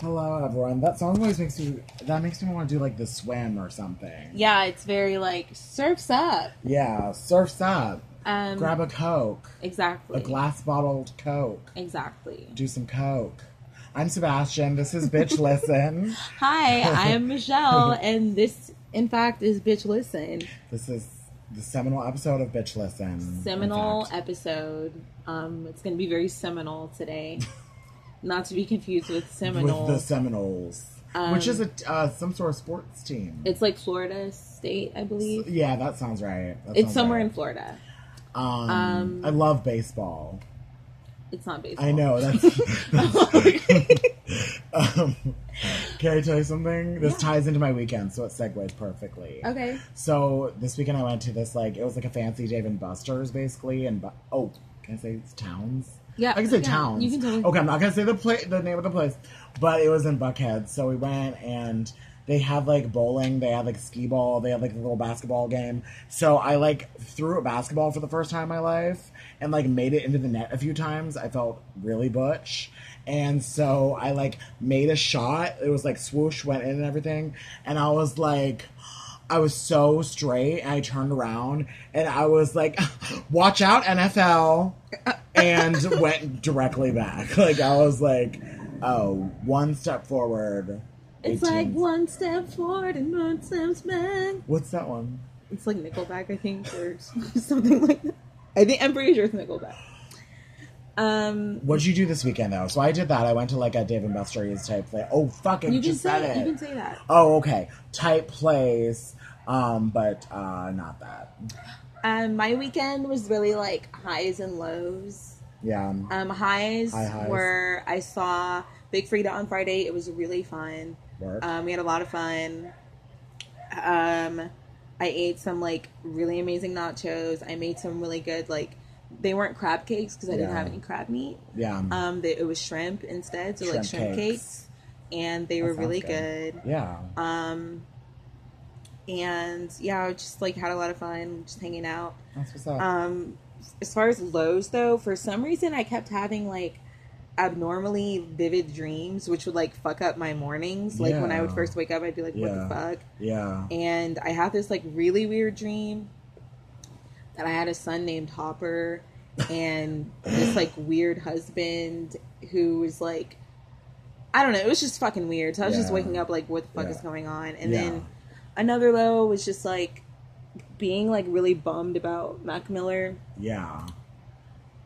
Hello, everyone. That song always makes me. That makes me want to do like the swim or something. Yeah, it's very like surfs up. Yeah, surfs up. Um, Grab a coke, exactly. a glass bottled coke. Exactly. Do some coke. I'm Sebastian. This is Bitch Listen. Hi, I am Michele, and this, in fact, is Bitch Listen. This is the seminal episode of Bitch Listen. Seminal episode. Um, it's going to be very seminal today. Not to be confused with Seminole. with the Seminoles, Um, which is a uh, some sort of sports team. it's like Florida State, I believe. yeah, that sounds right. That It's sounds somewhere right. in Florida. Um, um, I love baseball. It's not baseball. I know that's. um, can I tell you something? This Yeah. ties into my weekend, so it segues perfectly. Okay. So this weekend I went to this like it was like a fancy Dave and Buster's basically, and oh, can I say it's towns? Yeah, I can say yeah, towns. you can tell me. Okay, I'm not gonna say the pla- the name of the place, but it was in Buckhead. So we went and they had like bowling, they had like skee ball, they had like a little basketball game. So I like threw a basketball for the first time in my life and like made it into the net a few times. I felt really butch. And so I like made a shot. It was like swoosh went in and everything. And I was like I was so straight and I turned around and I was like, watch out, NFL. And went directly back. Like, I was like, oh, one step forward. It's 18 like one step forward and one step back. What's that one? It's like Nickelback, I think, or something like that. I think I'm pretty sure it's Nickelback. Um, What'd you do this weekend, though? So I did that. I went to like a Dave and Buster's type place. Oh, fucking, you can just said say it. you can say that. Oh, okay. Type place. Um, but uh, not that. Um, my weekend was really like highs and lows. Yeah. Um, highs, High highs. were I saw Big Freedia on Friday. It was really fun. Work. Um, we had a lot of fun. Um, I ate some like really amazing nachos. I made some really good like they weren't crab cakes because I didn't have any crab meat. yeah. Um, they, it was shrimp instead, so like Shrimp shrimp cakes. cakes, and they That were really good. good. yeah. Um, and yeah, I just like had a lot of fun just hanging out. That's what's up. Um, as far as lows though, for some reason I kept having like abnormally vivid dreams, which would like fuck up my mornings. Like when I would first wake up, I'd be like, "What Yeah. the fuck?" yeah. And I had this like really weird dream that I had a son named Hopper and this like weird husband who was like I don't know, it was just fucking weird. So I was just waking up like what the fuck Yeah. is going on? And Yeah. then another low was just like being like really bummed about Mac Miller, Yeah.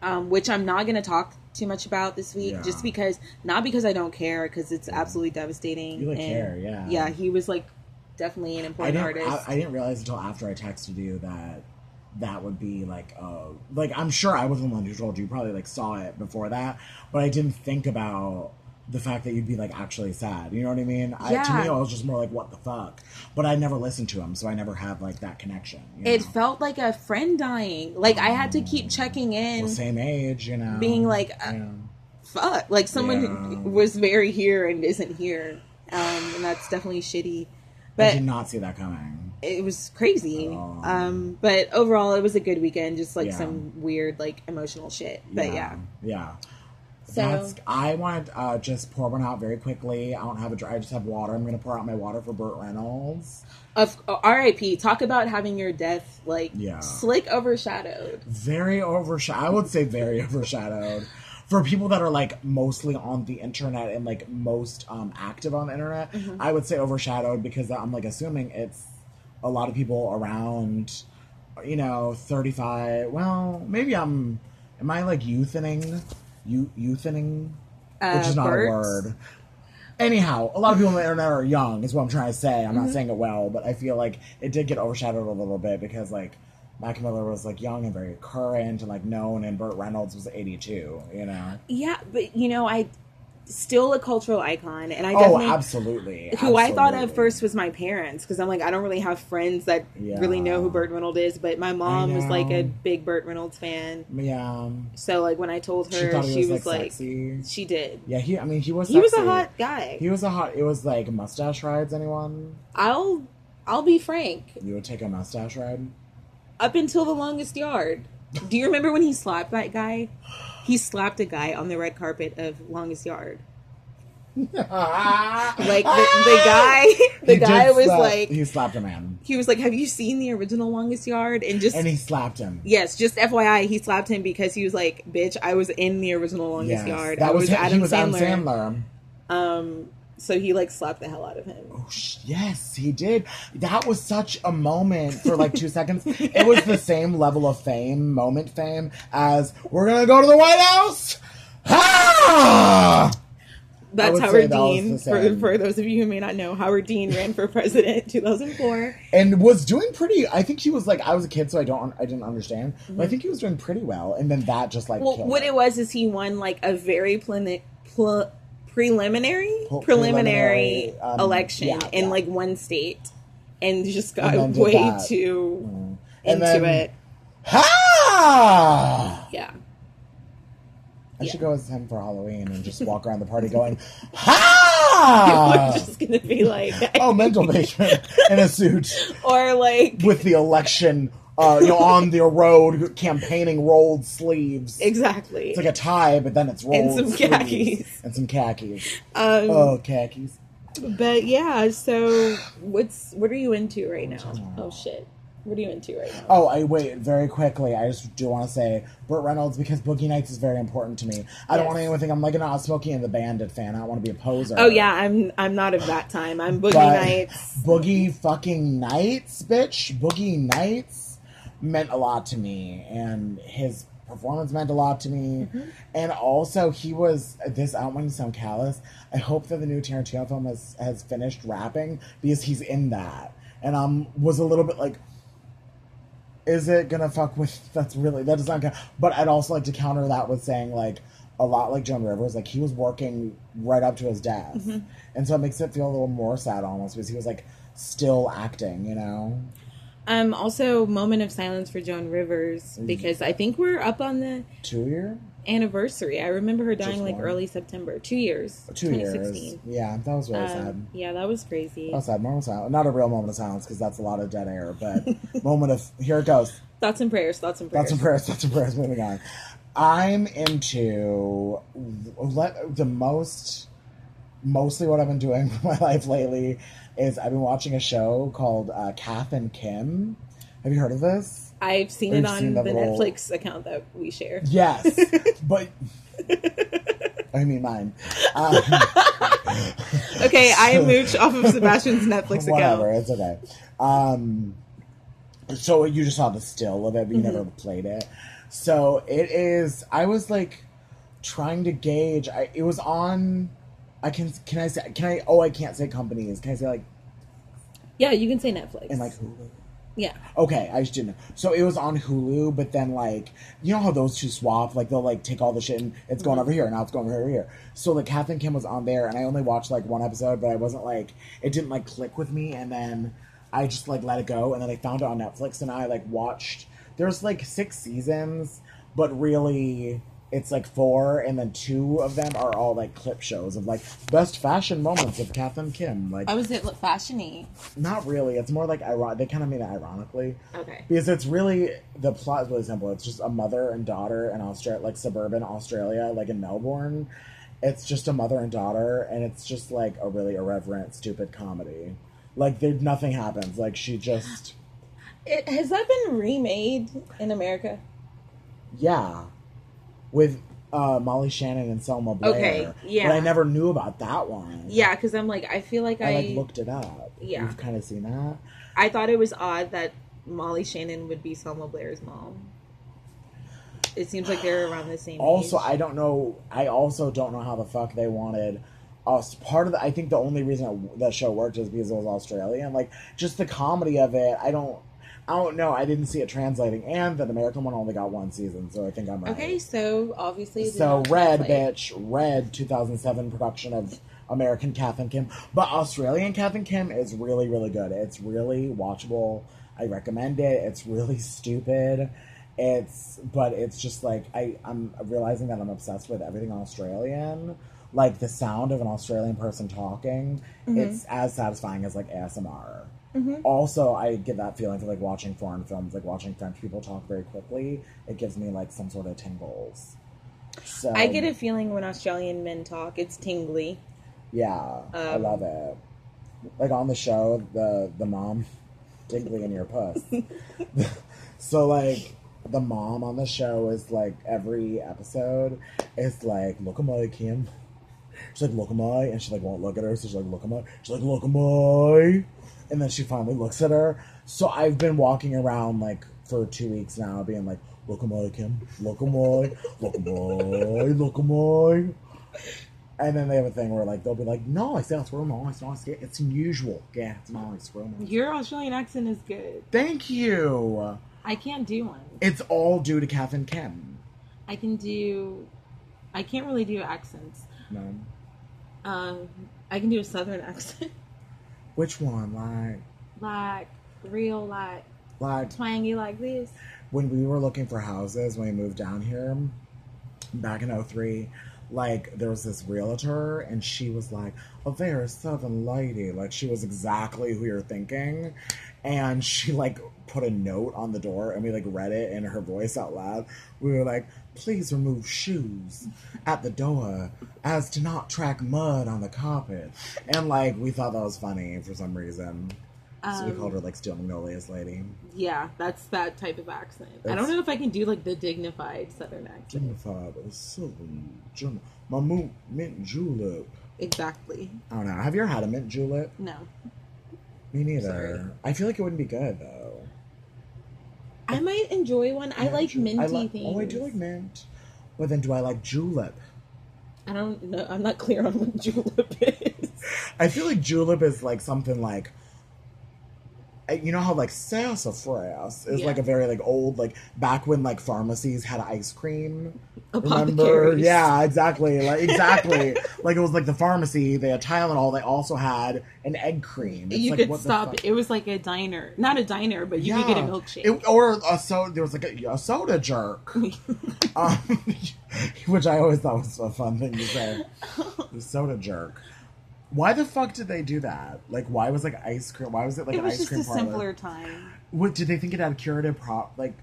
um, which I'm not gonna talk too much about this week, Yeah. just because not because I don't care, because it's absolutely devastating. You, like, and care, yeah. yeah, he was like definitely an important didn't. artist. I, I didn't realize until after I texted you that that would be like, uh, like I'm sure I wasn't the one who told you. You Probably like saw it before that, but I didn't think about the fact that you'd be like actually sad. You know what I mean? I, to me, I was just more like, what the fuck. But I never listened to him, so I never had like that connection. It know? felt like a friend dying. Like I had to keep checking in, well, same age, you know, being like, uh, yeah. fuck, like someone Yeah. was very here and isn't here, um, and that's definitely shitty. But I did not see that coming. it was crazy. Oh. Um, but overall, it was a good weekend. Just like Yeah. some weird, like emotional shit. But yeah, yeah. So- That's, I want to uh, just pour one out very quickly. I don't have a dry. I just have water. I'm going to pour out my water for Burt Reynolds. of uh, R.I.P. Talk about having your death like Yeah. slick overshadowed. very overshadowed. I would say very overshadowed for people that are like mostly on the internet and like most um, active on the internet. Mm-hmm. I would say overshadowed because I'm like assuming it's a lot of people around, you know, 35. Well, maybe I'm. Am I like youthening? You youthening, Uh, which is not Bert? a word. Anyhow, a lot of people on the internet are young, is what I'm trying to say. I'm Mm-hmm. not saying it well, but I feel like it did get overshadowed a little bit because like Mac Miller was like young and very current and like known, and Burt Reynolds was 82. You know, Yeah, but you know, I still a cultural icon, and I oh, absolutely. who I thought of first was my parents because I'm like I don't really have friends that Yeah. really know who Burt Reynolds is, but my mom was like a big Burt Reynolds fan. Yeah, So like when I told her, thought he she was, was, like, like, sexy. she did. Yeah, he. I mean, he was. He was a hot guy. He was a hot. It was like mustache rides. Anyone? I'll I'll be frank. You would take a mustache ride? Up until the longest yard. Do you remember when he slapped that guy? He slapped a guy on the red carpet of Longest Yard. like the, the guy, the guy was like, he slapped a man, he was like, "Have you seen the original Longest Yard?" And just and he slapped him. yes, just FYI, he slapped him because he was like, "Bitch, I was in the original Longest Yes, Yard. That I was, was. Adam he was Sandler." Adam Sandler. Um, so he like slapped the hell out of him. Oh, sh- yes, he did. That was such a moment for like two seconds. It was the same level of fame, moment fame, as we're gonna go to the White House. Ah! That's Howard Dean. For, for those of you who may not know, Howard Dean ran for president 2004. and was doing pretty. I think he was like I was a kid, so I don't, I didn't understand, but I think he was doing pretty well. And then that just like Mm-hmm. Well, what it. it was is he won like a very pleni- pl- preliminary preliminary, preliminary, um, election yeah, in yeah. like one state, and just got did way too Mm. And into then- it. Ha! Yeah. I Yeah. should go as him for Halloween and just walk around the party going, Ha! We're just gonna be like, oh, mental patient in a suit or like with the election, uh, you know, on the road campaigning rolled sleeves. exactly. It's like a tie, but then it's rolled And some khakis. and some khakis. um, Oh, khakis. but yeah. So what's what are you into right now? Oh shit. What are you into right now? Oh, I wait very quickly. I just do want to say Burt Reynolds because Boogie Nights is very important to me. I don't want anyone to think I'm like an Smokey and the Bandit fan. I don't want to be a poser. Oh yeah, I'm I'm not of that time. I'm Boogie But Nights. Boogie fucking Nights, bitch. Boogie Nights meant a lot to me, and his performance meant a lot to me. Mm-hmm. And also, he was this. I don't want to sound callous. I hope that the new Tarantino film has has finished wrapping because he's in that, and i um, was a little bit like. Is it gonna fuck with? That's really that is does not. count. But I'd also like to counter that with saying like a lot like Joan Rivers, like he was working right up to his death, Mm-hmm. and so it makes it feel a little more sad almost because he was like still acting, you know. Um, also, moment of silence for Joan Rivers Mm. because I think we're up on the Two year, anniversary. I remember her dying Just like one. early September, two years, two years. 2016. Yeah, that was really sad. Um, yeah, that was crazy. That was sad. Moment of silence. Not a real moment of silence because that's a lot of dead air, but moment of here it goes. Thoughts and prayers. Thoughts and prayers. Thoughts and prayers. Thoughts and prayers. Moving on. I'm into let the most, mostly what I've been doing with my life lately is I've been watching a show called uh, Kath and Kim. Have you heard of this? I've seen it on seen the little- Netflix account that we share. Yes, but I mean mine. Um, Okay, I mooch off of Sebastian's Netflix whatever, account. it's okay. Um, so you just saw the still of it, but you never played it. So it is. I was like trying to gauge. I it was on. I can can I say can I oh I can't say companies. Can I say like Yeah, you can say Netflix. and like Hulu? yeah. Okay, I just didn't know. So it was on Hulu, but then like you know how those two swap, like they'll like take all the shit and it's going mm-hmm. over here, now it's going over here. So like Kath Kim was on there, and I only watched like one episode, but I wasn't like it didn't like click with me, and then I just like let it go, and then I found it on Netflix, and I like watched. There's like six seasons, but really it's like four, and then two of them are all like clip shows of like best fashion moments of Kath and Kim. Like oh, was it fashiony? not really. It's more like iron. They kind of made it ironically Okay. because it's really the plot is really simple. It's just a mother and daughter in Australia, like suburban Australia, like in Melbourne. It's just a mother and daughter, and it's just like a really irreverent, stupid comedy. Like there, nothing happens. Like she just, It, has that been remade in America? yeah, with uh, Molly Shannon and Selma Blair. Okay, yeah. But I never knew about that one. Yeah, because I'm like, I feel like I I like looked it up. Yeah. you've kind of seen that. I thought it was odd that Molly Shannon would be Selma Blair's mom. It seems like they're around the same Also, age. I don't know. I also don't know how the fuck they wanted us. Part of the, I think the only reason that show worked is because it was Australian. Like just the comedy of it. I don't. Oh know. I didn't see it translating, and the American one only got one season, so I think I'm right. Okay, so obviously. So Red, bitch, Red, 2007 production of American Kath and Kim, but Australian Kath and Kim is really, really good. It's really watchable. I recommend it. It's really stupid. It's, but it's just like I, I'm realizing that I'm obsessed with everything Australian. Like the sound of an Australian person talking, it's as satisfying as like ASMR. Also, I get that feeling for like watching foreign films, like watching French people talk very quickly. It gives me like some sort of tingles. So I get a feeling when Australian men talk, it's tingly. Yeah, I Um, love it. Like on the show, the the mom, tingly in your puss. so like the mom on the show is like every episode is like look at my Kim. She's like look at my, and she like won't look at her. So she's like look at my. She's like look at my, and then she finally looks at her. So I've been walking around like for two weeks now, being like look at my Kim, look at my, look at my, look at my. And then they have a thing where like they'll be like, "Nice, that's real nice, nice. Yeah, it's unusual. Yeah, it's nice, real nice." Your Australian accent is good. Thank you. I can't do one. It's all due to Kath and Kim. I can do. I can't really do accents. No, Um, I can do a southern accent, which one? Like, like real, like like twangy, like this. when we were looking for houses when we moved down here back in 03 like there was this realtor and she was like a very southern lady like she was exactly who you're thinking and she like put a note on the door and we like read it in her voice out loud we were like please remove shoes at the door as to not track mud on the carpet and like we thought that was funny for some reason so we called her like Steel Magnolia's lady Yeah, that's that type of accent. I don't know if I can do like the dignified southern accent. Dignified, southern gem- My mint julep. Exactly. I don't know. Have you ever had a mint julep? No, Me neither. Sorry. I feel like it wouldn't be good though. I might enjoy one. I like ju- minty I like- things. Oh, I do like mint. But then, do I like julep? I don't know. I'm not clear on what julep is. I feel like julep is like something like. You know how like sassafras is Yeah. like a very like old like back when like pharmacies had ice cream. Remember? Yeah, exactly. Like exactly. like it was like the pharmacy. They had Tylenol. They also had an egg cream. It's you like, could what stop. It was like a diner, not a diner, but you could get a milkshake. It- or a soda. There was like a, a soda jerk, um, which I always thought was a fun thing to say. The soda jerk. Why the fuck did they do that? Like, why was like ice cream? Why was it like it was ice just cream a parlor? simpler time. What did they think it had curative prop? Like,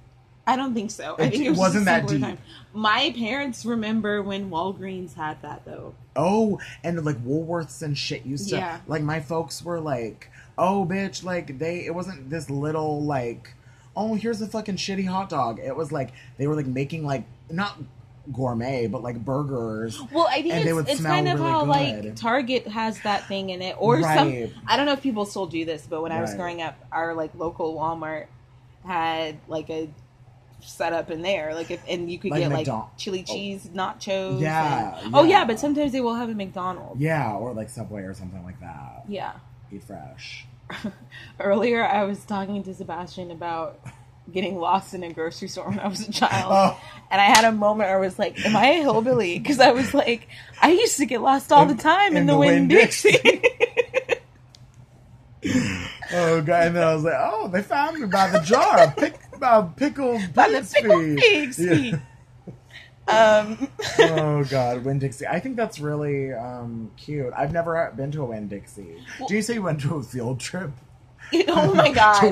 I don't think so. I It- think it was wasn't a that deep. time. My parents remember when Walgreens had that though. oh, and like Woolworths and shit used to. Yeah. Like my folks were like, oh, bitch, like they. It wasn't this little like, oh, here's a fucking shitty hot dog. It was like they were like making like not gourmet, but like burgers. Well, I think it's, it's kind of really how good. like Target has that thing in it, or some. I don't know if people still do this, but when I was Right. growing up, our like local Walmart had like a setup in there, like if and you could Like get like chili oh. cheese nachos. Yeah, and- oh yeah. yeah, but sometimes they will have a McDonald's. Yeah, or like Subway or something like that. Yeah. Eat fresh. Earlier, I was talking to Sebastian about getting lost in a grocery store when I was a child. Oh. And I had a moment where I was like, Am I a hillbilly? Because I was like, I used to get lost all the time in, in the, the Winn Dixie. Oh god! And then I was like, "Oh, they found me by the jar of pick, uh, pickled By the pig's feet." pig's Yeah. feet. Um, oh god, Winn Dixie. I think that's really um, cute. I've never been to a Winn Dixie. Do you say you went to a field trip oh my to god.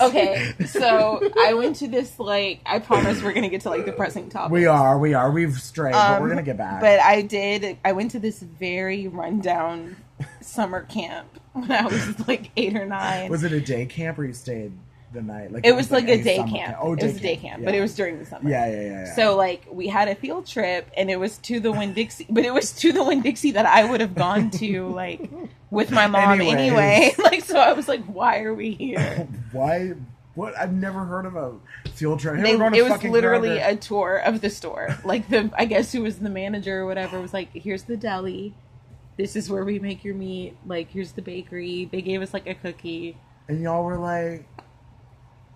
Okay, so I went to this like I promise we're gonna get to like depressing topics. we are, we are. We've strayed, but Um, we're gonna get back. But I did. I went to this very rundown summer camp when I was like eight or nine. was it a day camp or you stayed the night? Like it was like a day summer camp. Oh, it was a day camp, but it was during the summer. Yeah, yeah, yeah. yeah. So like we had a field trip and it was to the Winn Dixie, but it was to the Winn Dixie that I would have gone to like with my mom Anyways. anyway. Like so I was like, why are we here? why? What? I've never heard of a field trip. They, we're going to it was literally a tour of the store. Like the I guess who was the manager or whatever was like, here's the deli. This is where we make your meat. Like here's the bakery. They gave us like a cookie. and y'all were like,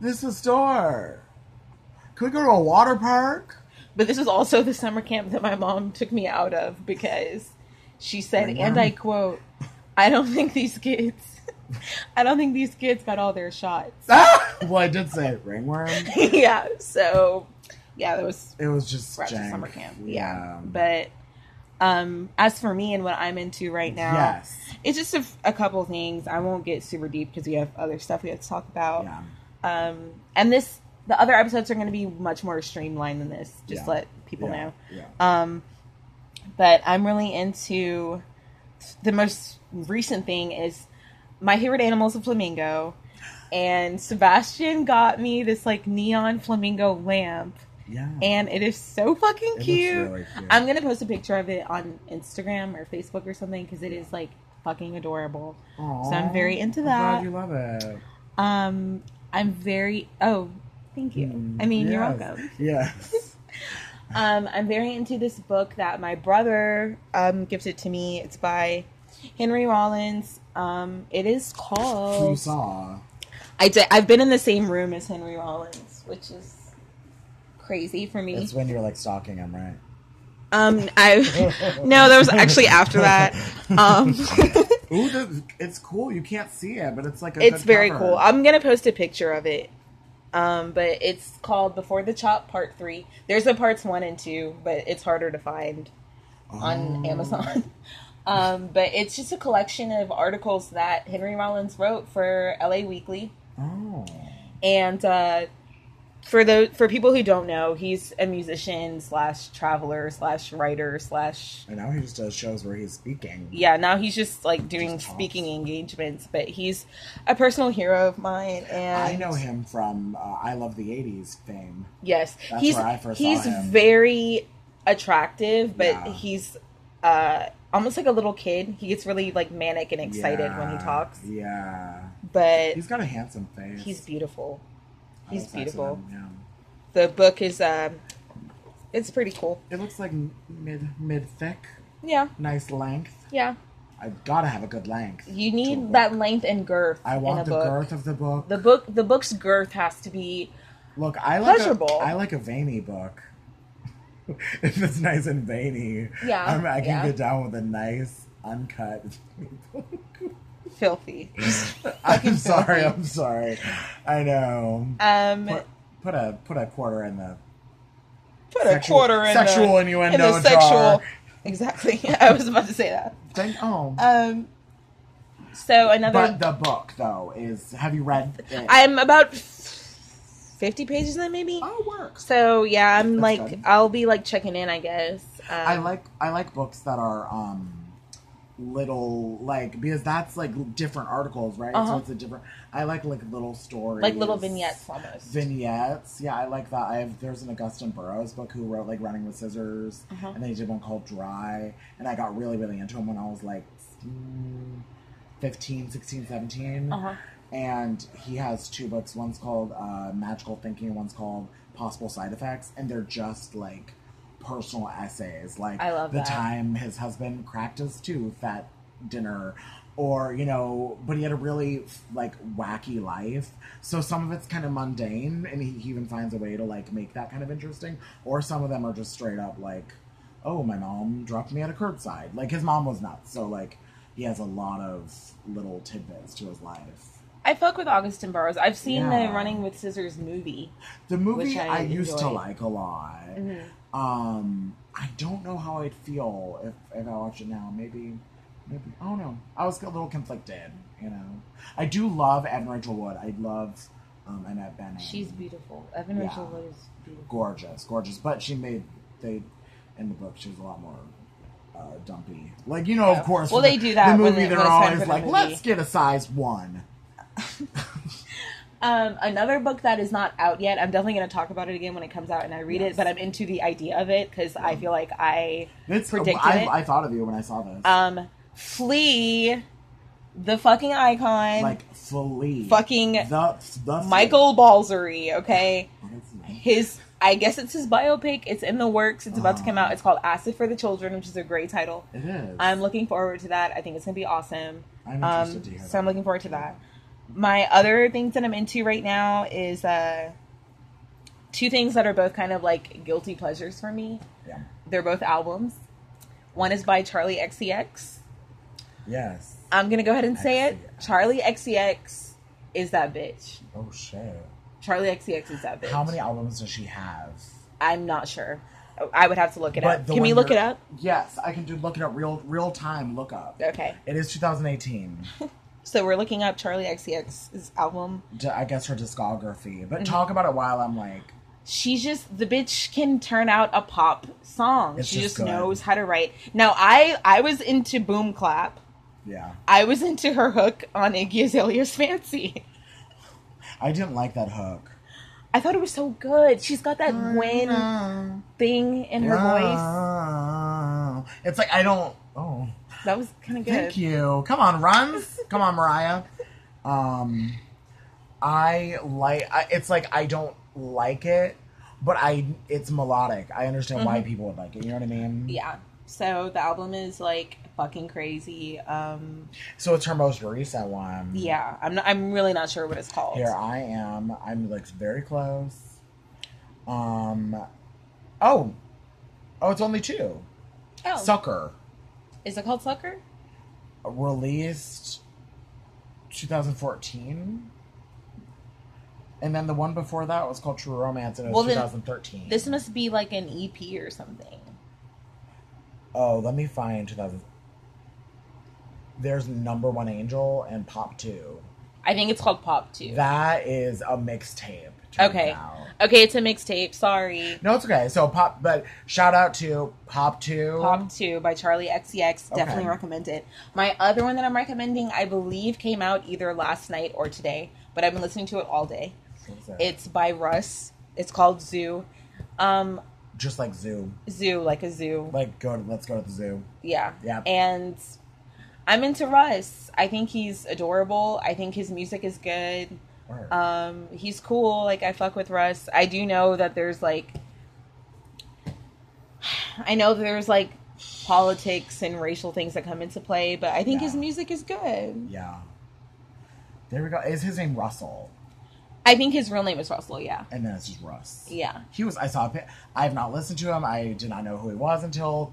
This is a store. Could we go to a water park? But this was also the summer camp that my mom took me out of because she said, and I quote, I don't think these kids, I don't think these kids got all their shots. Ah! Well, I did say ringworm. yeah, so yeah, that was It was just summer camp. Yeah, but um, as for me and what I'm into right now, yes, it's just a, a couple things. I won't get super deep because we have other stuff we have to talk about. yeah, Um, and this, the other episodes are going to be much more streamlined than this. Just Yeah. let people yeah, know. Yeah. Um, but I'm really into the most recent thing is my favorite animal is a flamingo, and Sebastian got me this like neon flamingo lamp, yeah. and it is so fucking cute. really cute. I'm gonna post a picture of it on Instagram or Facebook or something because it is like fucking adorable. Aw, so I'm very into I'm that. glad you love it. Um, I'm very oh, thank you. Mm, I mean, you're welcome. Yes. Um, I'm very into this book that my brother um, gifted to me. It's by Henry Rollins. Um, it is Who you called. saw? I did, I've been in the same room as Henry Rollins, which is crazy for me. It's when you're like stalking him, right? Um, I no, that was actually after that. Um, Ooh, the, it's cool. You can't see it, but it's like a it's very cover. cool. I'm gonna post a picture of it. Um, but it's called Before the Chop Part Three. There's a parts one and two, but it's harder to find. on Oh. Amazon. Um, but it's just a collection of articles that Henry Rollins wrote for LA Weekly. Oh. And uh, for the for people who don't know, he's a musician slash traveler slash writer slash And now he just does shows where he's speaking. yeah. Now he's just like doing Just speaking engagements, but he's a personal hero of mine. And I know him from uh, I Love the 80s fame. Yes, That's he's where I first saw he's very attractive, but Yeah. he's uh, almost like a little kid. He gets really like manic and excited when he talks, Yeah. but He's got a handsome face. he's beautiful. He's was nice with beautiful. him, The book is um, it's pretty cool. It looks like mid mid thick, Yeah, nice length. yeah. I gotta have a good length. You need that length and girth I in a want the book. girth of the book. The book, the book's girth has to be Look, I like Pleasurable. a I like a veiny book. if it's nice and veiny, Yeah, I'm, I can yeah. get down with a nice uncut. filthy. I'm sorry. filthy. I'm sorry. I know. Um, Put, put a put a quarter in the put sexual- a quarter in the sexual the, innuendo in the jar. sexual. Exactly. I was about to say that. Thank, oh, Um. So another. but the book though is. Have you read it? I'm about fifty pages in, maybe. oh, it works. So yeah, I'm That's like good. I'll be like checking in, I guess. Um, I like I like books that are um little like because that's like different articles, right? So Uh-huh. it's a different. I like like little stories, like little vignettes almost. Vignettes, yeah, I like that. I have there's an Augusten Burroughs book who wrote like Running with Scissors, Uh-huh. and then he did one called Dry, and I got really really into him when I was like mm, 15, 16, 17. Uh-huh. And he has two books. One's called uh, Magical Thinking, one's called Possible Side Effects, and they're just like personal essays. Like I love the that. time his husband cracked his tooth at dinner, or you know, but he had a really like wacky life. So some of it's kind of mundane, and he, he even finds a way to like make that kind of interesting. Or some of them are just straight up like, oh, my mom dropped me at a curbside. Like his mom was nuts, so like he has a lot of little tidbits to his life. I fuck with Augusten Burroughs. I've seen Yeah. the Running with Scissors movie. The movie I I, used to like a lot. Mhm. Um, I don't know how I'd feel if, if I watched it now. Maybe, maybe. I don't know. I was a little conflicted. You know, I do love Evan Rachel Wood. I love um, Annette Bening. She's beautiful. Evan Yeah. Rachel Wood is beautiful. gorgeous, gorgeous. But she made they in the book. She was a lot more. Uh, dumpy, like you know, Yeah. of course. Well, they the- do that The movie, when it's always like, movie. "Let's get a size one." Um, another book that is not out yet. I'm definitely going to talk about it again when it comes out and I read Yes. it. But I'm into the idea of it because I feel like I It's Predicted I, it. I thought of you when I saw this. um Flea, the fucking icon, like fully fucking the the Michael Balzary. Okay, Oh, his I guess it's his biopic. It's in the works. It's about to come Oh. out. It's called Acid for the Children, which is a great title. It is. I'm looking forward to that. I think it's gonna be awesome. I'm interested Um, to hear so I'm looking forward to that. My other things that I'm into right now is uh, two things that are both kind of like guilty pleasures for me. Yeah. They're both albums. One is by Charli XCX. Yes. I'm gonna go ahead and say it. Charli XCX is that bitch. Oh shit. Charli XCX is that bitch. How many albums does she have? I'm not sure. I would have to look it up. Can we look it up? Yes, I can do look it up real real time look up. Okay. It is 2018. So we're looking up Charli XCX's album. I guess her discography. Mm-hmm. But talk about it while I'm like, She's just the bitch can turn out a pop song. It's she just just knows how to write. Now I I was into Boom Clap. yeah. I was into her hook on Iggy Azalea's Fancy. I didn't like that hook. I thought it was so good. She's got that Gwen thing in her voice. It's like I don't. Oh, That was kind of good. thank you. Come on, runs. Come on, Mariah. Um, I like. I, it's like I don't like it, but I. It's melodic. I understand why people would like it. You know what I mean? Mm-hmm. Yeah. So the album is like fucking crazy. Um So it's her most recent one. yeah, I'm not, I'm really not sure what it's called. Here I am. I'm like very close. Um. Oh. Oh, it's only two. oh, Sucker. Is it called Sucker? released 2014 and then the one before that was called true romance and it was Well, 2013 This must be like an EP or something. oh let me find 2000 there's number one angel and pop 2 I think it's called Pop 2. that is a mixtape okay. out. Okay, it's a mixtape. Sorry. no it's okay so pop but shout out to pop 2 Pop 2 by Charli XCX. Definitely Okay. recommend it. My other one that I'm recommending, I believe, came out either last night or today, but I've been listening to it all day. It's by Russ. It's called Zoo. Um, just like zoo zoo, like a zoo. like go to, let's go to the zoo Yeah. Yeah. And I'm into Russ. I think he's adorable. I think his music is good. Um, he's cool. Like I fuck with Russ. I do know that there's like, I know there's like politics and racial things that come into play, but I think his music is good. yeah there we go is his name russell I think his real name is Russell. Yeah. and then it's just Russ. Yeah. He was. I saw. I have not listened to him. I did not know who he was until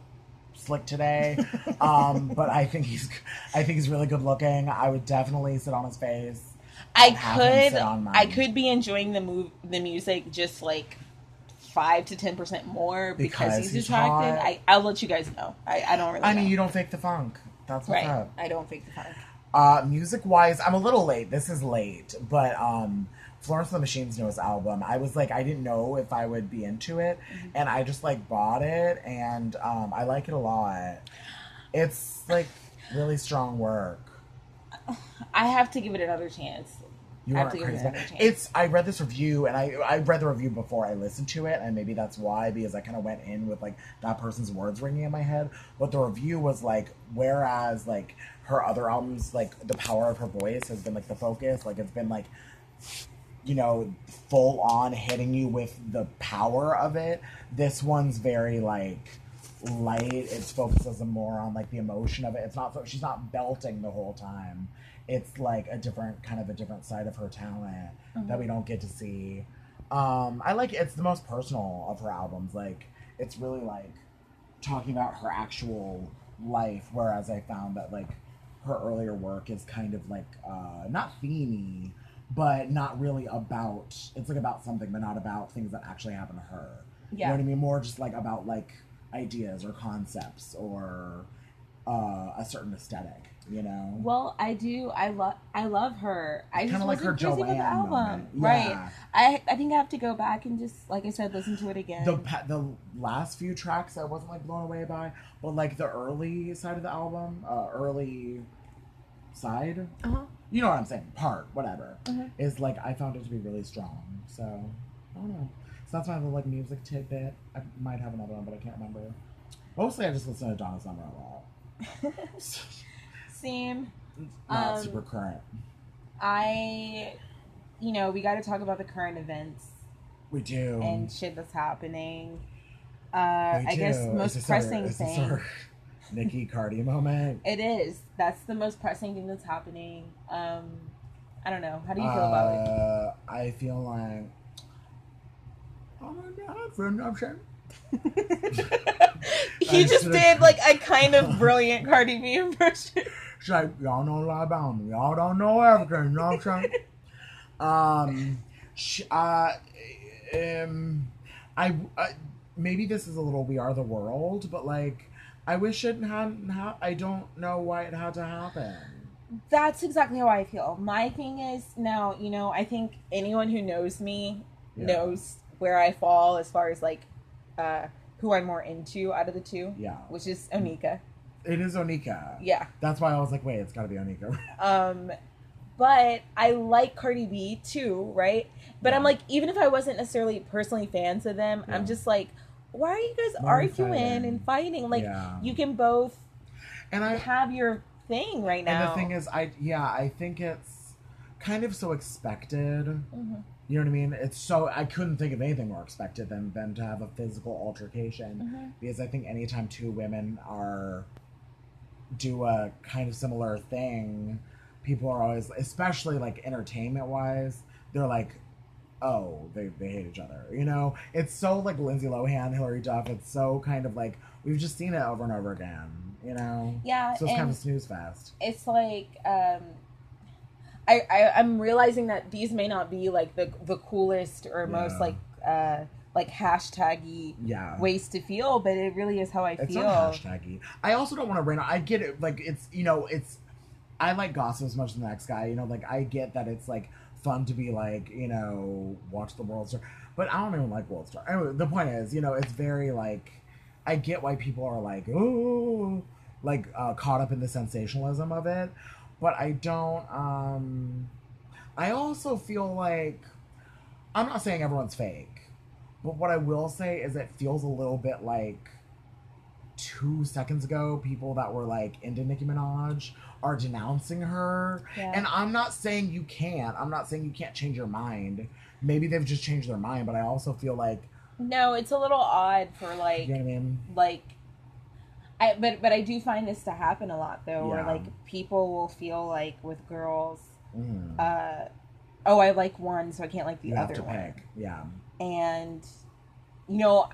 Slick today. um, but I think he's. I think he's really good looking. I would definitely sit on his face. I and have him could. sit on mine. I could be enjoying the move, the music, just like five to ten percent more because, Because he's, he's attractive. hot. I, I'll let you guys know. I, I don't really. I mean, you don't fake the funk. That's what's right? up. I don't fake the funk. Uh, music wise, I'm a little late. This is late, but um, Florence and the Machine's newest album, I was like, I didn't know if I would be into it, Mm-hmm. and I just like bought it, and um, I like it a lot. It's like really strong work. I have to give it another chance. You I weren't to give it crazy. about- chance. It's. I read this review, and I I read the review before I listened to it, and maybe that's why because I kind of went in with like that person's words ringing in my head. But the review was like, whereas like her other albums, like the power of her voice has been like the focus. Like it's been like, you know, full on hitting you with the power of it. This one's very like light. It focuses more on like the emotion of it. It's not. She's not belting the whole time. It's like a different kind of a different side of her talent that we don't get to see. Um, I like it's the most personal of her albums. Like it's really like talking about her actual life, whereas I found that like her earlier work is kind of like uh, not themey, but not really about. It's like about something, but not about things that actually happen to her. You Yeah. know what I mean? More just like about like ideas or concepts or uh, a certain aesthetic. You know. Well, I do. I love. I love her. I just Kinda like her with the Joanne album, moment. right? I I think I have to go back and just like I said, listen to it again. the the last few tracks I wasn't like blown away by, but like the early side of the album, uh, early side, uh-huh. you know what I'm saying, part whatever, Mhm. is like I found it to be really strong. So I don't know. So that's my little like music tidbit. I might have another one, but I can't remember. Mostly, I just listen to Donna Summer a lot. Same. Not Um, super current. I, you know, we got to talk about the current events We do. and shit that's happening. Uh, I guess most our- pressing this thing. our Nicki Cardi moment. It is. That's the most pressing thing that's happening. Um, I don't know. How do you feel about it? Uh, I feel like I'm not for nothing. he I just did like a kind of brilliant Cardi B impression. It's like y'all know a lot about me. Y'all don't know everything. You know what I'm saying? um, sh- uh, um, I, I maybe this is a little we are the world, but like I wish it hadn't. Ha- I don't know why it had to happen. That's exactly how I feel. My thing is now, you know, I think anyone who knows me Yeah. knows where I fall as far as like uh who I'm more into out of the two, Yeah, which is Onika. It is Onika. Yeah. That's why I was like, wait, it's got to be Onika. Um but I like Cardi B too, right? But I'm like even if I wasn't necessarily personally fans of them, I'm just like why are you guys arguing fighting? and fighting? Like Yeah. you can both and I have your thing right now. and the thing is, I yeah, I think it's kind of so expected. Mhm. You know what I mean? It's so I couldn't think of anything more expected than than to have a physical altercation Mhm. because I think anytime two women are do a kind of similar thing, people are always, especially like entertainment wise, they're like, oh, they they hate each other. You know, it's so like Lindsay Lohan, Hilary Duff. It's so kind of like we've just seen it over and over again. You know, Yeah, so it's kind of snooze fast. it's like um I, I i'm realizing that these may not be like the the coolest or most Yeah. like uh like hashtaggy Yeah. ways to feel but it really is how i It's feel not hashtaggy. I also don't want to rain on. I get it. Like it's you know it's. I like gossip as much as the next guy. You know, like I get that it's like fun to be like you know watch the World Star, but I don't even like World Star. Anyway, the point is, you know, it's very like I get why people are like oh like uh, caught up in the sensationalism of it, but I don't. um I also feel like I'm not saying everyone's fake, but what I will say is it feels a little bit like two seconds ago, people that were like into Nicki Minaj are denouncing her. Yeah. And I'm not saying you can't. I'm not saying you can't change your mind. Maybe they've just changed their mind, but I also feel like no it's a little odd for like you know what I mean? like I, but but I do find this to happen a lot though, where like people will feel like with girls, Mm. uh, oh I like one, so I can't like the you have other to one. pick. Yeah. And you know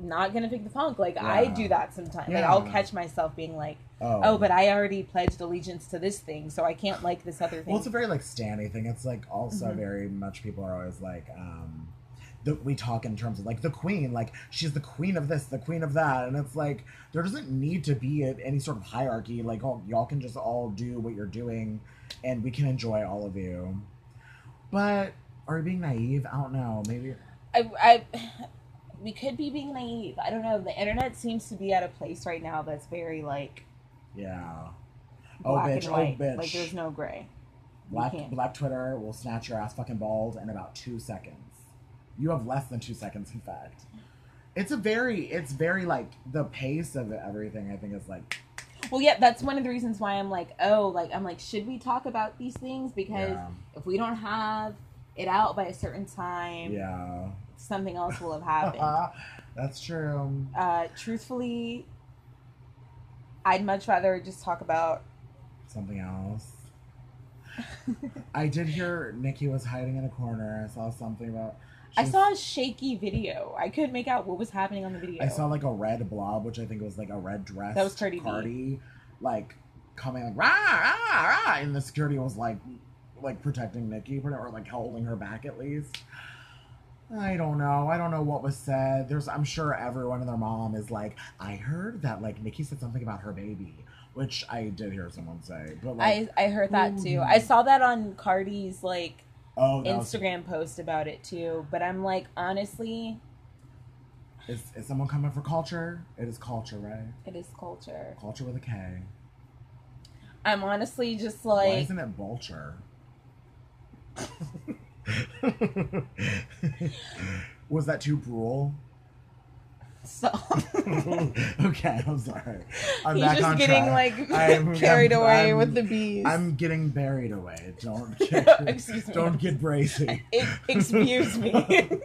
not gonna pick the punk like i do that sometimes yeah. like i'll catch myself being like Oh. oh but i already pledged allegiance to this thing so i can't like this other thing Well, it's a very like Stanny thing. It's like also Mhm. very much people are always like, um, the, we talk in terms of like the queen, like she's the queen of this, the queen of that, and it's like there doesn't need to be a, any sort of hierarchy. Like all, y'all can just all do what you're doing, and we can enjoy all of you. But are you being naive? I don't know. Maybe I, I we could be being naive i don't know the internet seems to be at a place right now that's very like yeah. Oh bitch! Oh bitch! like there's no gray Black. Black Twitter will snatch your ass fucking bald in about two seconds. You have less than two seconds, in fact. It's a very, it's very like the pace of everything. I think is like, well yeah that's one of the reasons why i'm like oh like i'm like should we talk about these things because yeah, if we don't have it out by a certain time yeah. Something else will have happened That's true. uh, truthfully, I'd much rather just talk about. Something else. I did hear Nicki was hiding in a corner. I saw something about. I saw a shaky video. I couldn't make out what was happening on the video. I saw like a red blob, which I think was like a red dress. That was Cardi. Cardi, like coming like rah rah rah, and the security was like like protecting Nicki or like holding her back at least. I don't know. I don't know what was said. There's, I'm sure everyone and their mom is like, I heard that like Nicki said something about her baby, which I did hear someone say. But like, I I heard that too. I saw that on Cardi's like oh, that was- Instagram post about it too. But I'm like, honestly, is, is someone coming for culture? It is culture, right? it is culture. Culture with a K. I'm honestly just Why like, isn't it vulture? Was that too brutal? so okay, I'm sorry. I'm he's back just getting track. like I'm- carried I'm- away I'm- with the bees. I'm getting buried away. Don't get, Excuse me. don't get brazy. Excuse me.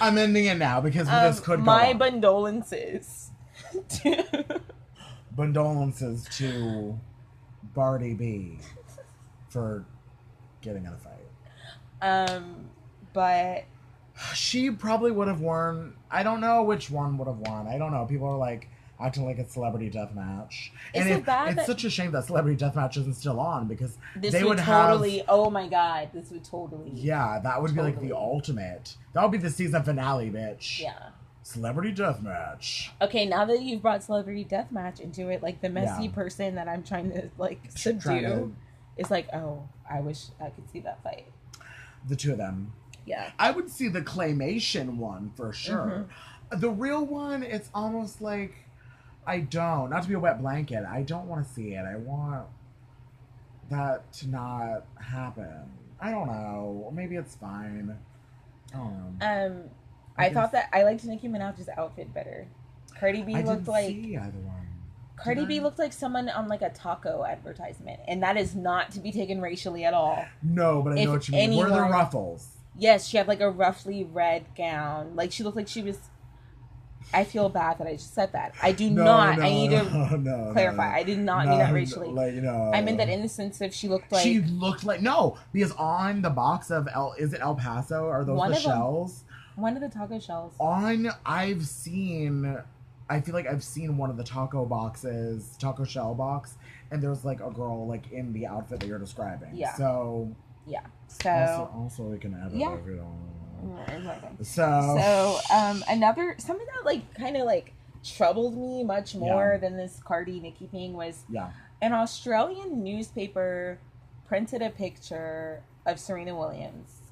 I'm ending it now because this Um, could go my on. condolences. to- condolences to Barty B for getting in a fight. Um, but She probably would have won. I don't know which one would have won. I don't know. People are like acting like it's celebrity death match, Is and it if- bad it's such a shame that celebrity death match isn't still on because this they would, would totally. have. Oh my god, this would totally. Yeah, that would be like the ultimate. That would be the season finale, bitch. Yeah. Celebrity death match. Okay, now that you've brought celebrity death match into it, like the messy Yeah. person that I'm trying to like subdue to- is like, oh, I wish I could see that fight. The two of them. Yeah. I would see the claymation one for sure. Mm-hmm. The real one, it's almost like I don't. Not to be a wet blanket. I don't want to see it. I want that to not happen. I don't know. Maybe it's fine. I don't know. Um, I, I thought that I liked Nicki Minaj's outfit better. Cardi B I looked didn't like see either one. Cardi B looked like someone on like a taco advertisement, and that is not to be taken racially at all. No, but I If know what you mean. Where are the ruffles? Yes, she had like a roughly red gown. Like she looked like she was. I feel bad that I just said that. I do No, not. no, I need to no, clarify. I did not No, mean that racially. Like you know, I meant that in the sense of she looked like she looked like no, because on the box of El is it El Paso? Are those the of them- shells? one of the taco shells. On I've seen I feel like I've seen one of the taco boxes, taco shell box, and there's like a girl like in the outfit that you're describing. Yeah. So Yeah. So. also, also we can add it Yeah. if you don't. Mm, exactly. So So, um, another something that like kind of like troubled me much more Yeah. than this Cardi Nicki thing was yeah. an Australian newspaper printed a picture of Serena Williams,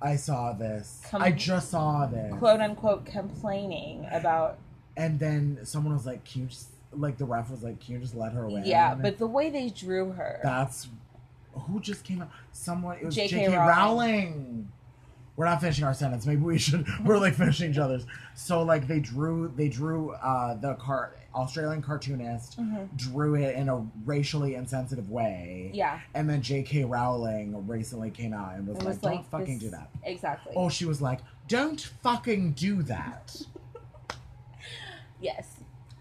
I saw this. Come- I just saw this. quote unquote, complaining about And then someone was like, "Can you just like the ref was like, can you just let her away?" yeah, but the way they drew her. That's who just came out. Someone it was J.K. J.K. Rowling. Rowling. We're not finishing our sentence. Maybe we should. We're like finishing each other's. So like they drew they drew uh the car Australian cartoonist Mhm. drew it in a racially insensitive way. Yeah, And then J.K. Rowling recently came out and was, it like, was "Don't like fucking this- do that." Exactly. Oh, she was like, "Don't fucking do that." Yes.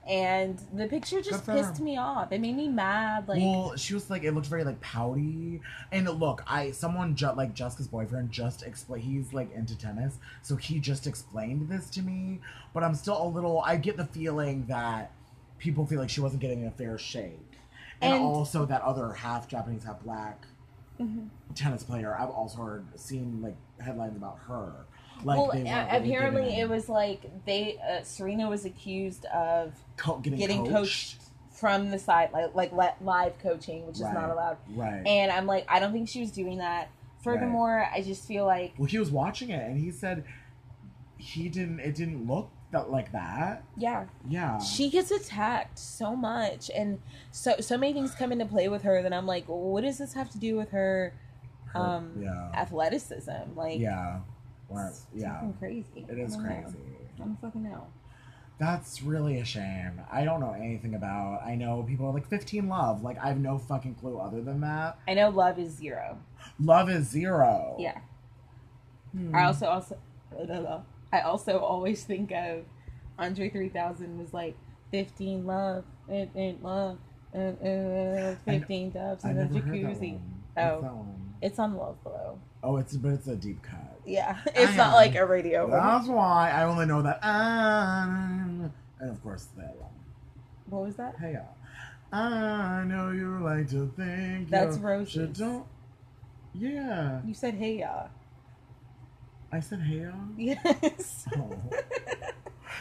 And the picture just for pissed me off. It made me mad. Like, well, she was like, it looked very like pouty. And look, I someone ju- like Jessica's boyfriend just explained. He's like into tennis, so he just explained this to me. But I'm still a little. I get the feeling that people feel like she wasn't getting a fair shake, and, And- also that other half Japanese, half black Mhm. tennis player. I've also heard seen like headlines about her. Like well, they a- weren't apparently it was like they uh, Serena was accused of co- getting, getting coached. coached from the side, like like li- live coaching, which is not allowed. Right. And I'm like, I don't think she was doing that. Furthermore, I just feel like, well, he was watching it, and he said he didn't. It didn't look that like that. yeah, Yeah. she gets attacked so much, and so so many things come into play with her that I'm like, what does this have to do with her Her- um, yeah. athleticism? Like, Yeah. Or, it's yeah. crazy. It is don't know. crazy. I don't fucking know. That's really a shame. I don't know anything about. I know people are like 15 Love. Like I have no fucking clue other than that. I know love is zero. Love is zero. Yeah. Hmm. I also also I also always think of Andre three thousand was like fifteen love and, and love eh, and, and fifteen dubs I in the never heard that jacuzzi. Oh. It's on Love Below. Oh, it's but it's a deep cut. Yeah, it's not like a radio. one. That's why I only know that. Um, and of course that one. What was that? Hey, uh, I know you like to think. That's Roses. Don't. Yeah, You said hey ya. I said hey. uh. Yes. Oh.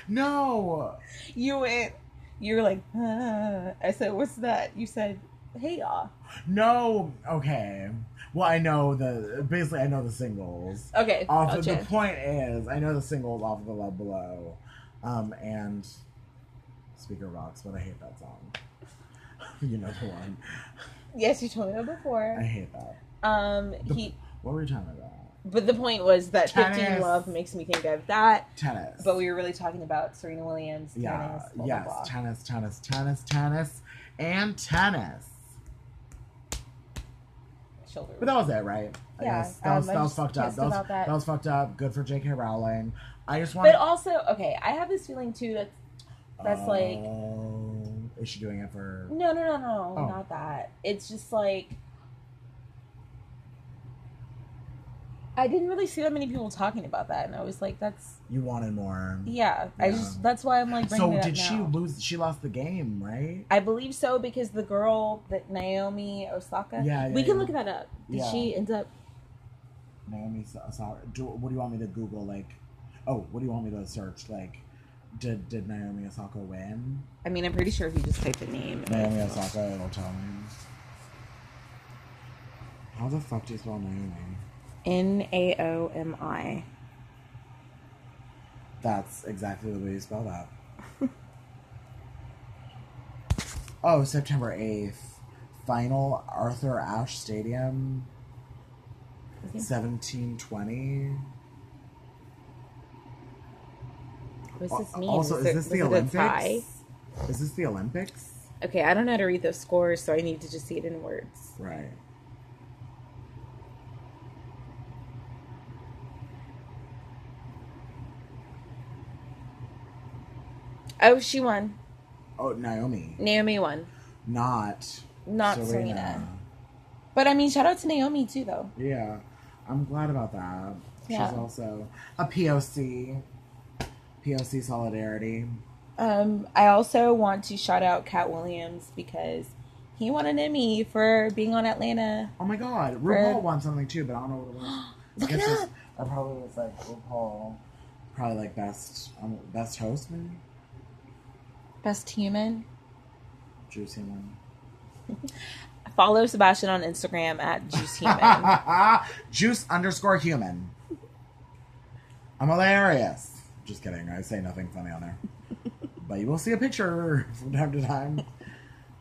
No. you went. You were like. Ah. I said, "What's that?" You said, "Hey ya." No. Okay. Well, I know the basically I know the singles. Okay. Off of, the point is, I know the singles off of the Love Below, um, and Speakerboxxx, but I hate that song. you know the one. Yes, you told me that before. I hate that. Um, The- he. What were you talking about? But the point was that 15 Love makes me think of that. Tennis. But we were really talking about Serena Williams, tennis, yeah, blah, yes, blah, blah. tennis, tennis, tennis, tennis, and tennis. Shoulder. But that was it, right? I Yeah, guess. that was um, that I'm was fucked up. That was about that. was fucked up. Good for J.K. Rowling. I just want. But also, okay, I have this feeling too that that's like- Oh, is she doing it for? no, no, no, no, Oh. not that. It's just like I didn't really see that many people talking about that, and I was like, "That's You wanted more. yeah." I just that's why I'm like. So bringing it up did she now. lose? She lost the game, right? I believe so because the girl that Naomi Osaka. Yeah, yeah, we can yeah. look that up. Did Yeah. she end up? Naomi Sa- Sa- do, What do you want me to Google? Like, oh, what do you want me to search? Like, did did Naomi Osaka win? I mean, I'm pretty sure if you just type the name. Naomi Osaka, it'll tell me. How the fuck do you spell Naomi? N A O M I. That's exactly the way you spell that. oh, September 8th. Final Arthur Ashe Stadium. 1720. What does this mean? Also, is there- this the was it a tie? Olympics? Is this the Olympics? Okay, I don't know how to read those scores, so I need to just see it in words. Right. Oh, she won. Oh, Naomi. Naomi won. Not. Not Serena. But I mean, shout out to Naomi too, though. Yeah. I'm glad about that. Yeah. She's also a POC. POC solidarity. Um, I also want to shout out Katt Williams because he won an Emmy for being on Atlanta. Oh my god. For- RuPaul won something too, but I don't know what it was. Look I guess it up. I probably was like RuPaul. Probably like best um, best host maybe? Best human. Juicy one. Follow Sebastian on Instagram at Juice Human. Juice underscore human. I'm hilarious. Just kidding. I say nothing funny on there. but you will see a picture from time to time.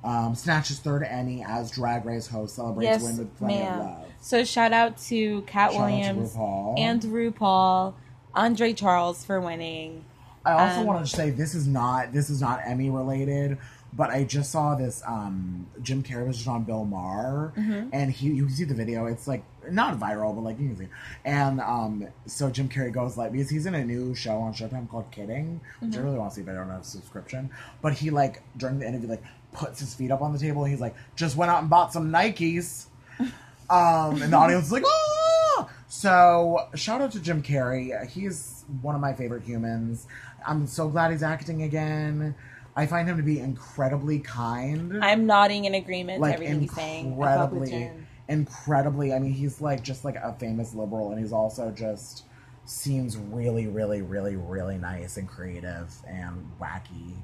Um, Snatch's third Emmy as Drag Race host celebrates yes, win with plenty of love. So shout out to Katt Shout out to Williams RuPaul. and RuPaul, Andre Charles for winning. I also Um, wanted to say this is not this is not Emmy related, but I just saw this. Um, Jim Carrey was just on Bill Maher, Mm-hmm. and he you can see the video. It's like not viral, but like you can see. And um, so Jim Carrey goes like because he's in a new show on Showtime called Kidding, which Mm-hmm. I really want to see, but I don't have a subscription. But he like during the interview like puts his feet up on the table. And he's like, just went out and bought some Nikes. Um, and the audience is like, ah! So, shout out to Jim Carrey. He's one of my favorite humans. I'm so glad he's acting again. I find him to be incredibly kind. I'm nodding in agreement to like everything he's saying. I fuck with incredibly, incredibly. I mean, he's like just like a famous liberal, and he's also just seems really, really, really, really nice and creative and wacky.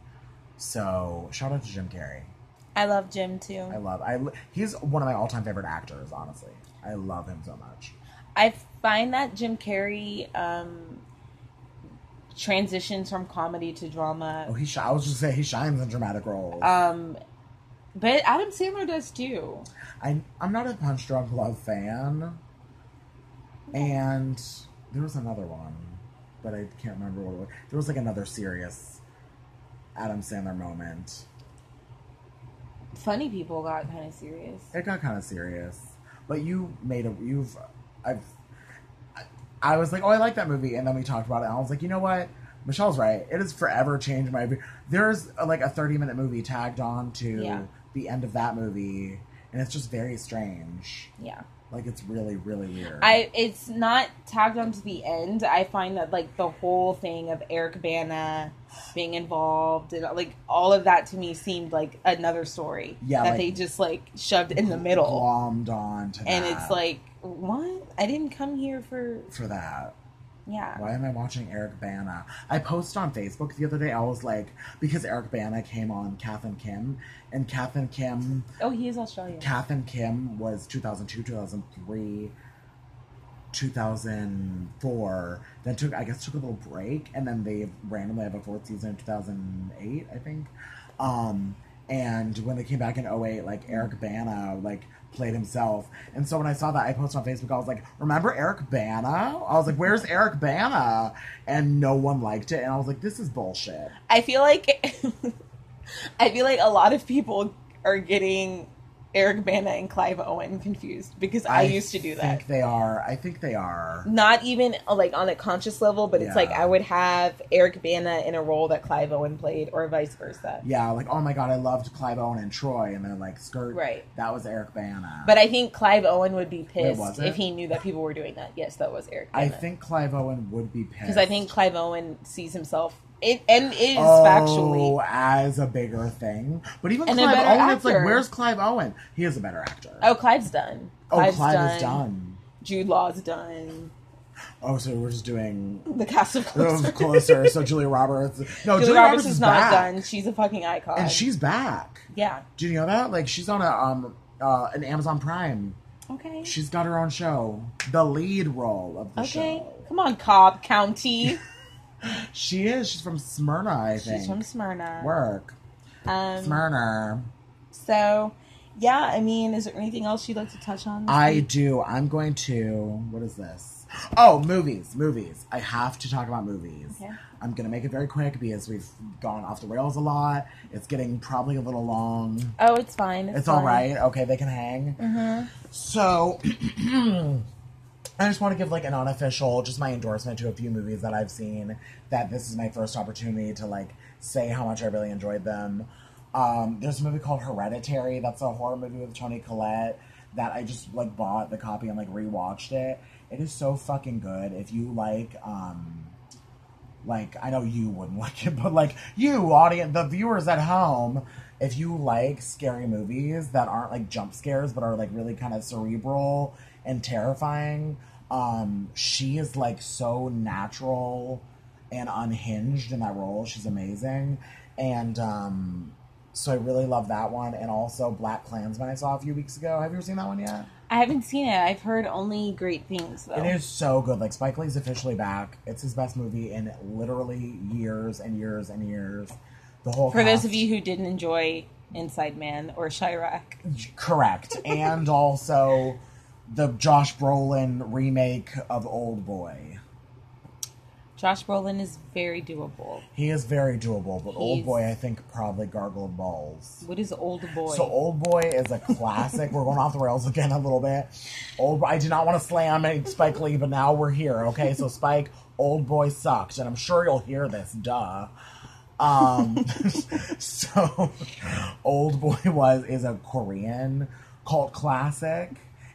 So, shout out to Jim Carrey. I love Jim too. I love. I he's one of my all time favorite actors. Honestly, I love him so much. I find that Jim Carrey um, transitions from comedy to drama. Oh, he. Sh- I was just say he shines in dramatic roles. Um, but Adam Sandler does too. I I'm not a Punch Drunk Love fan, and there was another one, but I can't remember what it was. There was like another serious Adam Sandler moment. Funny people got kind of serious. It got kind of serious, but you made a you've I've. I- was like, oh, I like that movie, and then we talked about it, and I was like, you know what? Michele's right. It has forever changed my view. There's uh, like a 30 minute movie tagged on to Yeah. the end of that movie, and it's just very strange. Yeah. Like it's really, really weird. I it's not tagged on to the end. I find that like the whole thing of Eric Bana being involved and like all of that to me seemed like another story. Yeah, That like- they just like shoved in the middle. glommed on to And that it's like, what? I didn't come here for for that. yeah. Why am I watching Eric Bana? I posted on Facebook the other day. I was like, because Eric Bana came on Kath and Kim, and Kath and Kim, Oh, he is Australian. Kath and Kim was 2002, 2003, 2004. Then took, I guess, took a little break, and then they randomly have a fourth season in 2008, I think. Um, and when they came back in 08, like Eric Bana, like played himself. And so when I saw that, I posted on Facebook. I was like, "Remember Eric Bana?" I was like, "Where's Eric Bana?" And no one liked it. And I was like, "This is bullshit." I feel like I feel like a lot of people are getting Eric Bana and Clive Owen confused because I, used to do that. think they are. I think they are. Not even uh, like on a conscious level, but it's like I would have Eric Bana in a role that Clive Owen played, or vice versa. Yeah, like oh my god, I loved Clive Owen and Troy, and then like skirt. Right. That was Eric Bana. But I think Clive Owen would be pissed if he knew that people were doing that. Yes, that was Eric. I think Clive Owen would be pissed because I think Clive Owen sees himself it and it is oh, factually. as a bigger thing. But even And Clive Owen, it's like, where's Clive Owen? He is a better actor. Oh, Clive's done. Oh, Clive's Clive done. is done. Jude Law's done. Oh, so we're just doing The cast of closer. Closer. closer. So Julia Roberts. No, Julia, Roberts, is not back. done. She's a fucking icon. and she's back. yeah. Do you know that? Like she's on a um uh, an Amazon Prime. Okay. She's got her own show, the lead role of the Okay. show. Come on, Cobb County. She is. She's from Smyrna, I think. She's from Smyrna. Work. Um, Smyrna. So, yeah. I mean, is there anything else you'd like to touch on? I week? do. I'm going to. What is this? Oh, movies. Movies. I have to talk about movies. Okay. I'm going to make it very quick because we've gone off the rails a lot. It's getting probably a little long. Oh, it's fine. It's, It's fine. right. Okay, they can hang. Mhm. So, I just want to give like an unofficial, just my endorsement to a few movies that I've seen. That this is my first opportunity to like say how much I really enjoyed them. Um, there's a movie called Hereditary. That's a horror movie with Toni Collette that I just like bought the copy and like rewatched it. It is so fucking good. If you like, um, like I know you wouldn't like it, but like you audience, the viewers at home, if you like scary movies that aren't like jump scares but are like really kind of cerebral and terrifying, um, she is like so natural and unhinged in that role. She's amazing, and um, so I really love that one. And also BlacKkKlansman I saw a few weeks ago. Have you ever seen that one yet? I haven't seen it. I've heard only great things though. It is so good. Like Spike Lee's officially back. It's his best movie in literally years and years and years. The whole For those of you who didn't enjoy Inside Man or Chi-Raq. correct, and also the Josh Brolin remake of Old Boy. Josh Brolin is very doable. He is very doable, but Old Boy I think probably gargled balls. What is Old Boy? So Old Boy is a classic. we're going off the rails again a little bit. Old I did not want to slam Spike Lee, but now we're here. Okay, so Spike, Old Boy sucked, and I'm sure you'll hear this. Duh. Um, so Old Boy was is a Korean cult classic,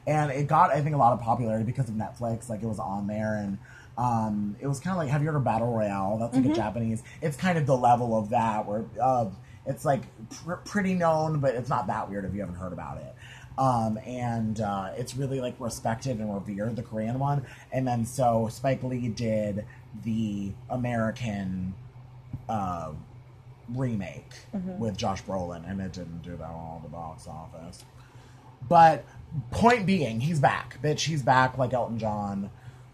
and it got I think a lot of popularity because of Netflix. Like it was on there, and um, it was kind of like have you heard of Battle Royale? That's like a Japanese. It's kind of the level of that where uh, it's like pr- pretty known, but it's not that weird if you haven't heard about it. Um, and uh, it's really like respected and revered, the Korean one. And then so Spike Lee did the American uh, remake with Josh Brolin, and it didn't do that well at the box office. But point being, he's back, bitch. He's back like Elton John.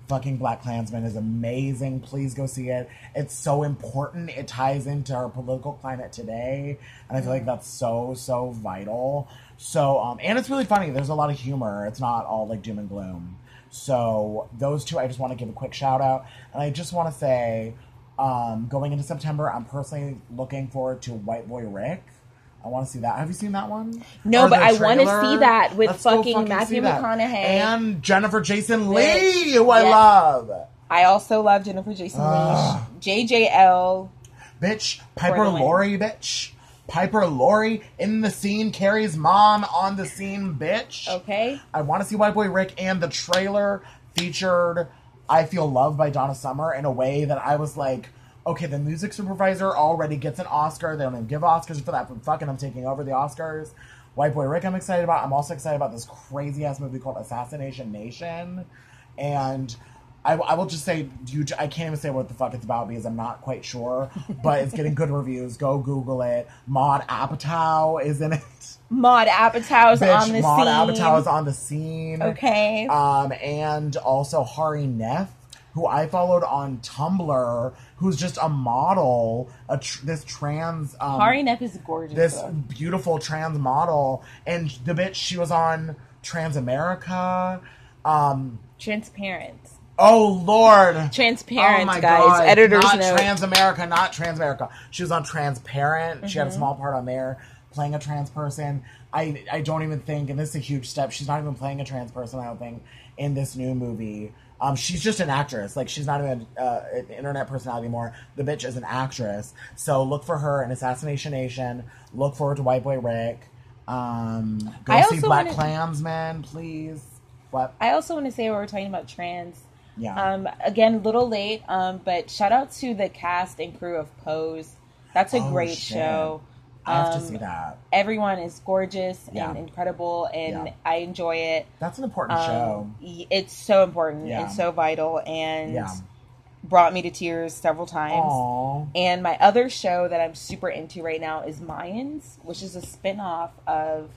Fucking BlacKkKlansman is amazing. Please go see it. It's so important. It ties into our political climate today, and I feel like that's so so vital. So, um, and it's really funny. There's a lot of humor. It's not all like doom and gloom. So those two, I just want to give a quick shout out, and I just want to say, um, going into September, I'm personally looking forward to White Boy Rick. I want to see that. Have you seen that one? No, Or but I wanna see that with Let's go fucking Matthew. McConaughey. and Jennifer Jason Leigh, who I Yes. love. I also love Jennifer Jason Ah. Leigh. JJL. Bitch, Piper For the win. Laurie, bitch. Piper Laurie in the scene, Carrie's mom on the scene, bitch. Okay. I want to see White Boy Rick, and the trailer featured I Feel Loved by Donna Summer in a way that I was like, okay, the music supervisor already gets an Oscar. They don't even give Oscars for that, but fucking I'm taking over the Oscars. White Boy Rick, I'm excited about. I'm also excited about this crazy ass movie called Assassination Nation. And I, I will just say, you, I can't even say what the fuck it's about because I'm not quite sure, but it's getting good reviews. Go Google it. Maud Apatow is in it. Maud Apatow's Bitch, on the Maud scene. Apatow is on the scene. Okay. Um, and also Hari Nef, who I followed on Tumblr, who's just a model, a tr- this trans, um, Hari Nef is gorgeous. this though. beautiful trans model, and the bitch she was on Trans America. Um, Transparent. oh Lord. Transparent, oh my guys. God. Editors not note. Trans America, not Trans America. She was on Transparent. She had Mm-hmm. a small part on there, playing a trans person. I I don't even think, and this is a huge step. She's not even playing a trans person. I don't think in this new movie. Um, she's just an actress. Like she's not even uh, an internet personality anymore. The bitch is an actress. So look for her in Assassination Nation. Look forward to White Boy Rick. Um, go I see Black wanna- Klansman, please. What? I also want to say we're talking about trans. Yeah. Um, again, a little late, um, but shout out to the cast and crew of Pose. That's a Oh, great shit. show. I have to Um, see that. Everyone is gorgeous Yeah. and incredible, and Yeah. I enjoy it. That's an important show. Um, y- it's so important Yeah. and so vital, and brought me to tears several times. Aww. And my other show that I'm super into right now is Mayans, which is a spin off of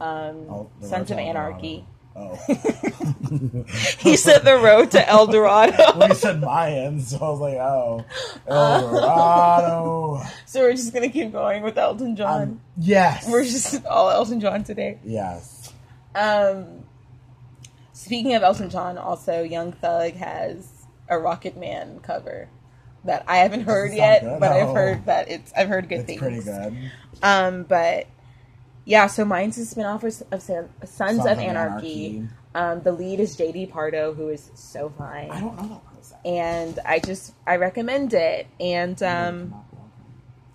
um, Oh, Sons of to Anarchy. Oh. he said the road to El Dorado. when he said Mayans, so I was like, oh, Uh, El Dorado. so we're just gonna keep going with Elton John. Um, yes. we're just all Elton John today. Yes. Um, speaking of Elton John, also Young Thug has a Rocket Man cover that I haven't heard yet, good? but I've heard that it's I've heard good It's things. pretty good. Um, but yeah, so mine's a spinoff of, of San- Sons, of, Anarchy. Um, the lead is JD Pardo, who is so fine, I don't know that person. and I just I recommend it. And um,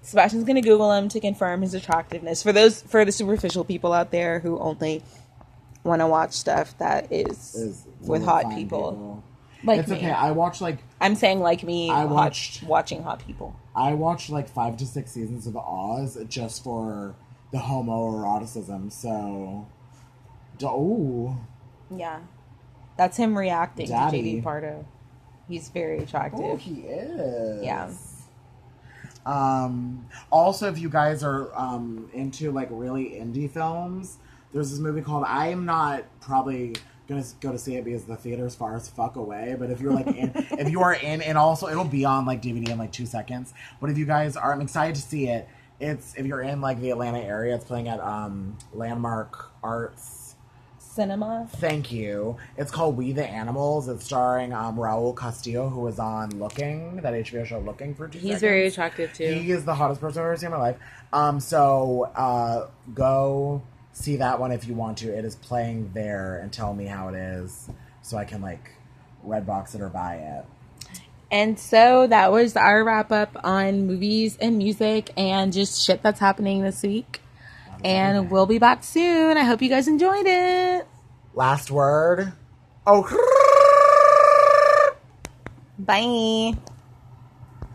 Sebastian's gonna Google him to confirm his attractiveness for those for the superficial people out there who only want to watch stuff that is, Is with hot fine people. Like it's me. okay. I watched like I'm saying like me. I hot- watched- watching hot people. I watched like five to six seasons of Oz just for the homoeroticism. So, oh, Yeah, that's him reacting Daddy. to JD Pardo. He's very attractive. oh, he is. Yeah. Um. Also, if you guys are um into like really indie films, there's this movie called I am not probably gonna go to see it because the theater's far as fuck away. But if you're like in, if you are in, and also it'll be on like DVD in like two seconds. But if you guys are, I'm excited to see it. It's if you're in like the Atlanta area, it's playing at um Landmark Arts. Cinema. Thank you. It's called We the Animals. It's starring um, Raul Castillo, who was on Looking, that HBO show Looking for two He's seconds. very attractive too. He is the hottest person I've ever seen in my life. Um, so uh, go see that one if you want to. It is playing there, and tell me how it is, so I can like Redbox it or buy it. And so that was our wrap up on movies and music and just shit that's happening this week. And we'll be back soon. I hope you guys enjoyed it. Last word. Oh. Bye.